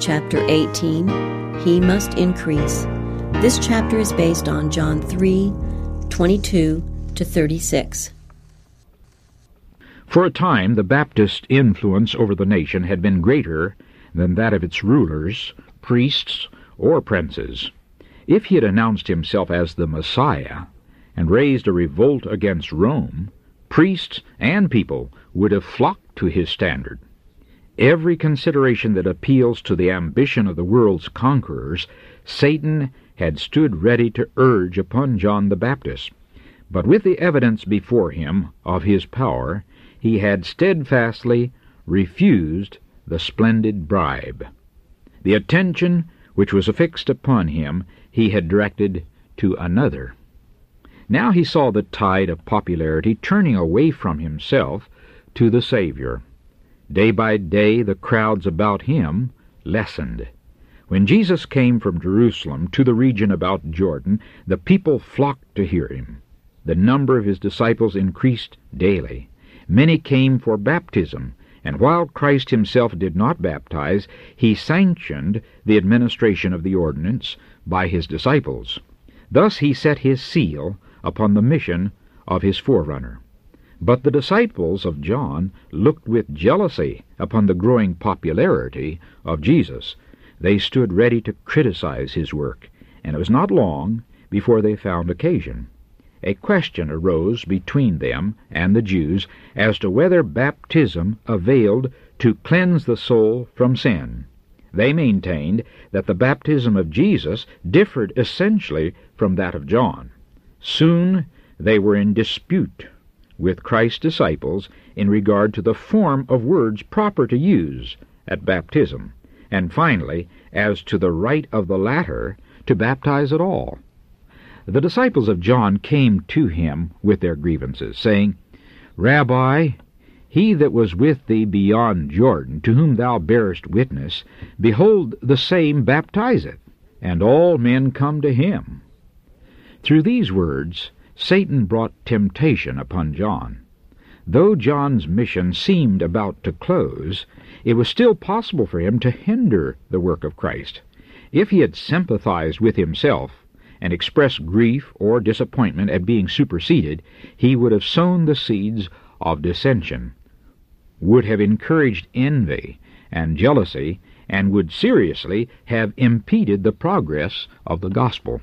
chapter 18, He Must Increase. This chapter is based on John 3 22 to 36. For a time, the Baptist influence over the nation had been greater than that of its rulers, priests, or princes. If he had announced himself as the Messiah and raised a revolt against Rome, priests and people would have flocked to his standard. Every consideration that appeals to the ambition of the world's conquerors, Satan had stood ready to urge upon John the Baptist. But with the evidence before him of his power, he had steadfastly refused the splendid bribe. The attention which was affixed upon him he had directed to another. Now he saw the tide of popularity turning away from himself to the Savior. Day by day the crowds about him lessened. When Jesus came from Jerusalem to the region about Jordan, the people flocked to hear him. The number of his disciples increased daily. Many came for baptism, and while Christ himself did not baptize, he sanctioned the administration of the ordinance by his disciples. Thus he set his seal upon the mission of his forerunner. But the disciples of John looked with jealousy upon the growing popularity of Jesus. They stood ready to criticize his work, and it was not long before they found occasion. A question arose between them and the Jews as to whether baptism availed to cleanse the soul from sin. They maintained that the baptism of Jesus differed essentially from that of John. Soon they were in dispute with Christ's disciples in regard to the form of words proper to use at baptism, and finally, as to the right of the latter to baptize at all. The disciples of John came to him with their grievances, saying, Rabbi, he that was with thee beyond Jordan, to whom thou bearest witness, behold, the same baptizeth, and all men come to him. Through these words, Satan brought temptation upon John. Though John's mission seemed about to close, it was still possible for him to hinder the work of Christ. If he had sympathized with himself and expressed grief or disappointment at being superseded, he would have sown the seeds of dissension, would have encouraged envy and jealousy, and would seriously have impeded the progress of the gospel.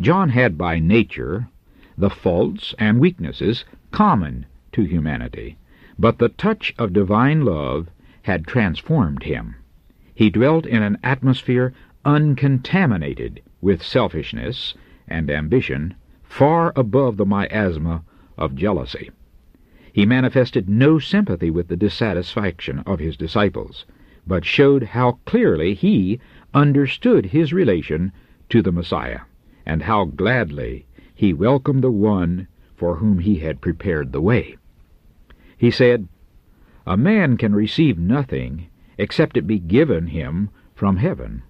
John had by nature the faults and weaknesses common to humanity, but the touch of divine love had transformed him. He dwelt in an atmosphere uncontaminated with selfishness and ambition, far above the miasma of jealousy. He manifested no sympathy with the dissatisfaction of his disciples, but showed how clearly he understood his relation to the Messiah and how gladly he welcomed the one for whom he had prepared the way. He said, A man can receive nothing except it be given him from heaven.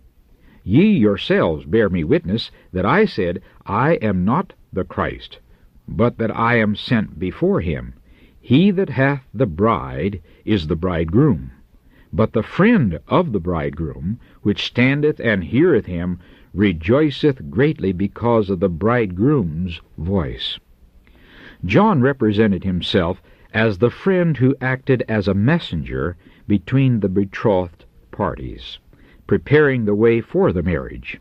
Ye yourselves bear me witness that I said, I am not the Christ, but that I am sent before him. He that hath the bride is the bridegroom. But the friend of the bridegroom, which standeth and heareth him, rejoiceth greatly because of the bridegroom's voice. John represented himself as the friend who acted as a messenger between the betrothed parties, preparing the way for the marriage.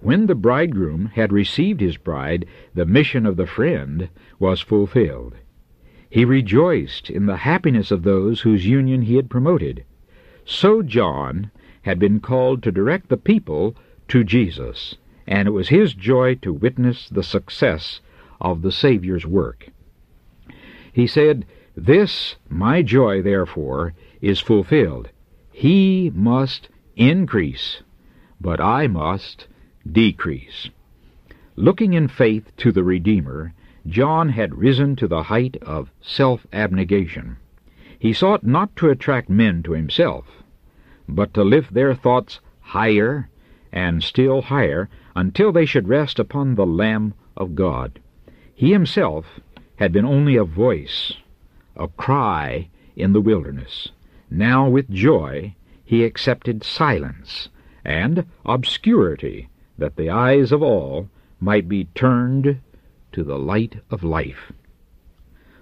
When the bridegroom had received his bride, the mission of the friend was fulfilled. He rejoiced in the happiness of those whose union he had promoted. So John had been called to direct the people to Jesus, and it was his joy to witness the success of the Saviour's work. He said, This, my joy, therefore, is fulfilled. He must increase, but I must decrease. Looking in faith to the Redeemer, John had risen to the height of self-abnegation. He sought not to attract men to himself, but to lift their thoughts higher and still higher until they should rest upon the Lamb of God. He himself had been only a voice, a cry in the wilderness. Now with joy he accepted silence and obscurity, that the eyes of all might be turned to the light of life.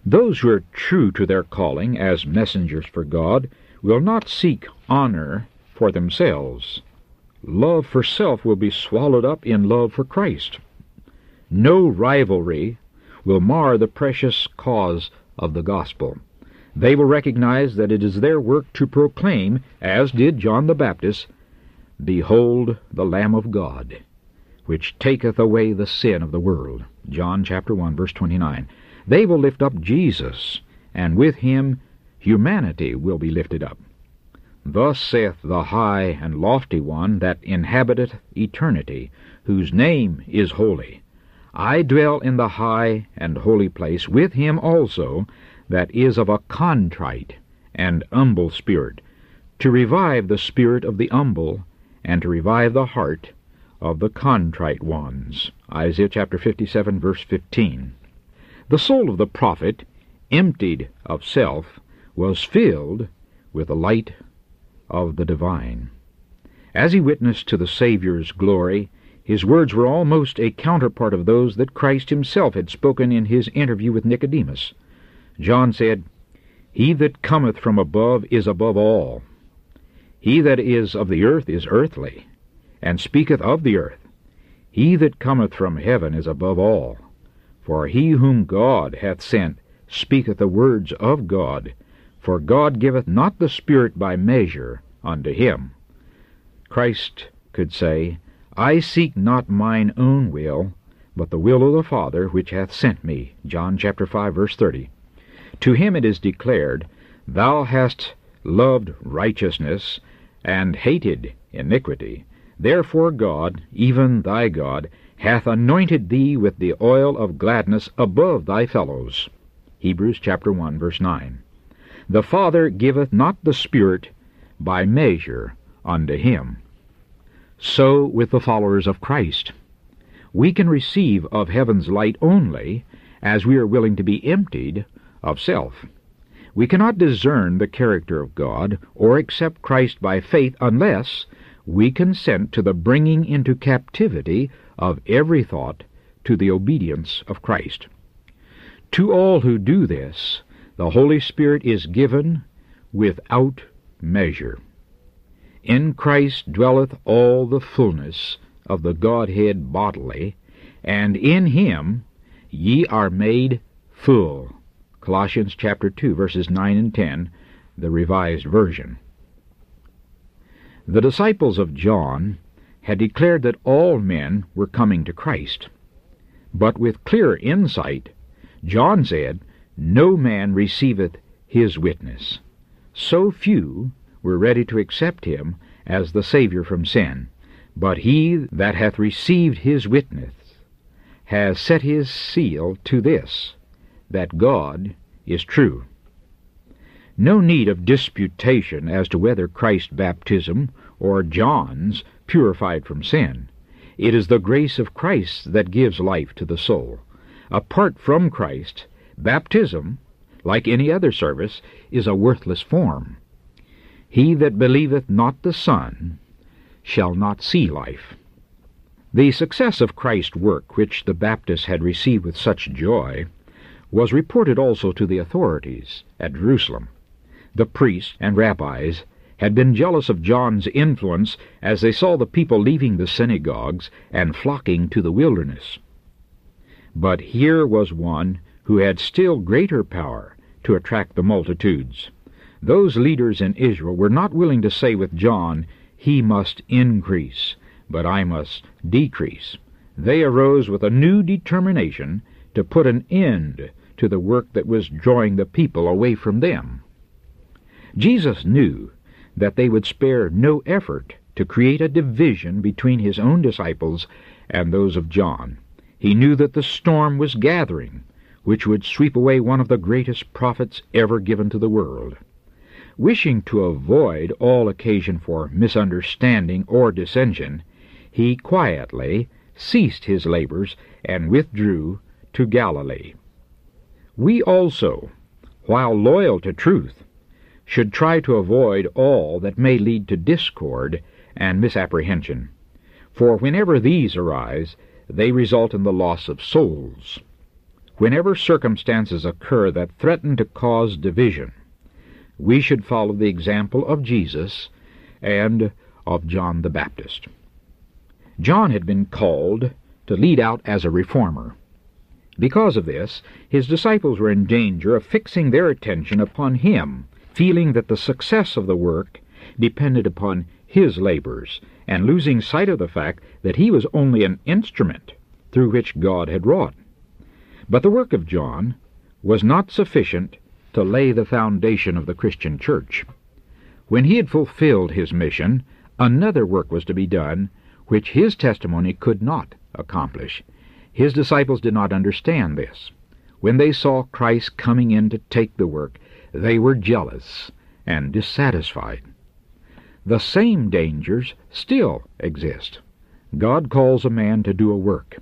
Those who are true to their calling as messengers for God will not seek honor for themselves. Love for self will be swallowed up in love for Christ. No rivalry will mar the precious cause of the gospel. They will recognize that it is their work to proclaim, as did John the Baptist, Behold the Lamb of God, which taketh away the sin of the world. John chapter 1 verse 29. They will lift up Jesus, and with him humanity will be lifted up. Thus saith the high and lofty one that inhabiteth eternity, whose name is holy. I dwell in the high and holy place with him also that is of a contrite and humble spirit, to revive the spirit of the humble, and to revive the heart of the contrite ones. Isaiah chapter 57, verse 15. The soul of the prophet, emptied of self, was filled with the light of the divine. As he witnessed to the Saviour's glory, his words were almost a counterpart of those that Christ himself had spoken in his interview with Nicodemus. John said, He that cometh from above is above all. He that is of the earth is earthly, and speaketh of the earth. He that cometh from heaven is above all. For he whom God hath sent speaketh the words of God, for God giveth not the Spirit by measure unto him. Christ could say, I seek not mine own will, but the will of the Father which hath sent me. John chapter 5 verse 30. To him it is declared, Thou hast loved righteousness, and hated iniquity. Therefore God, even thy God, hath anointed thee with the oil of gladness above thy fellows. Hebrews chapter 1 verse 9. The Father giveth not the Spirit by measure unto him. So with the followers of Christ. We can receive of heaven's light only as we are willing to be emptied of self. We cannot discern the character of God or accept Christ by faith unless we consent to the bringing into captivity of every thought to the obedience of Christ. To all who do this, the Holy Spirit is given without measure. In Christ dwelleth all the fullness of the Godhead bodily, and in him ye are made full. Colossians chapter 2 verses 9 and 10, the revised version. The disciples of John had declared that all men were coming to Christ. But with clear insight, John said, No man receiveth his witness. So few were ready to accept him as the Saviour from sin. But he that hath received his witness has set his seal to this, that God is true. No need of disputation as to whether Christ's baptism or John's purified from sin. It is the grace of Christ that gives life to the soul. Apart from Christ, baptism, like any other service, is a worthless form. He that believeth not the Son shall not see life. The success of Christ's work, which the Baptists had received with such joy, was reported also to the authorities at Jerusalem. The priests and rabbis had been jealous of John's influence as they saw the people leaving the synagogues and flocking to the wilderness. But here was one who had still greater power to attract the multitudes. Those leaders in Israel were not willing to say with John, He must increase, but I must decrease. They arose with a new determination to put an end to the work that was drawing the people away from them. Jesus knew that they would spare no effort to create a division between his own disciples and those of John. He knew that the storm was gathering, which would sweep away one of the greatest prophets ever given to the world. Wishing to avoid all occasion for misunderstanding or dissension, he quietly ceased his labors and withdrew to Galilee. We also, while loyal to truth, should try to avoid all that may lead to discord and misapprehension, for whenever these arise, they result in the loss of souls. Whenever circumstances occur that threaten to cause division, we should follow the example of Jesus and of John the Baptist. John had been called to lead out as a reformer. Because of this, his disciples were in danger of fixing their attention upon him, feeling that the success of the work depended upon his labors, and losing sight of the fact that he was only an instrument through which God had wrought. But the work of John was not sufficient to lay the foundation of the Christian church. When he had fulfilled his mission, another work was to be done which his testimony could not accomplish. His disciples did not understand this. When they saw Christ coming in to take the work, they were jealous and dissatisfied. The same dangers still exist. God calls a man to do a work,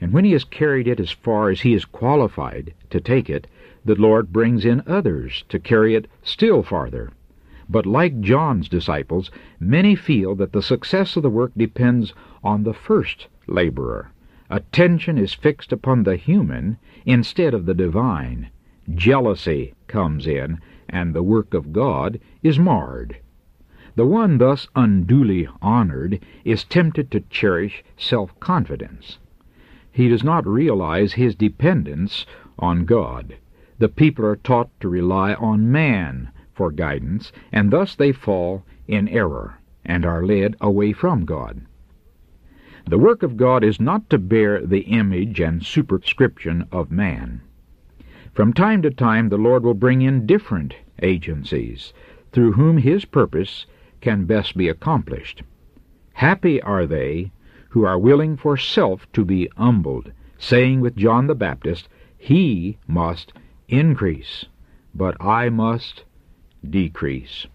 and when he has carried it as far as he is qualified to take it, the Lord brings in others to carry it still farther. But like John's disciples, many feel that the success of the work depends on the first laborer. Attention is fixed upon the human instead of the divine. Jealousy comes in, and the work of God is marred. The one thus unduly honored is tempted to cherish self confidence. He does not realize his dependence on God the people are taught to rely on man for guidance, and thus they fall in error and are led away from God. The work of God is not to bear the image and superscription of man. From time to time the Lord will bring in different agencies, through whom his purpose can best be accomplished. Happy are they who are willing for self to be humbled, saying with John the Baptist, He must increase, but I must decrease.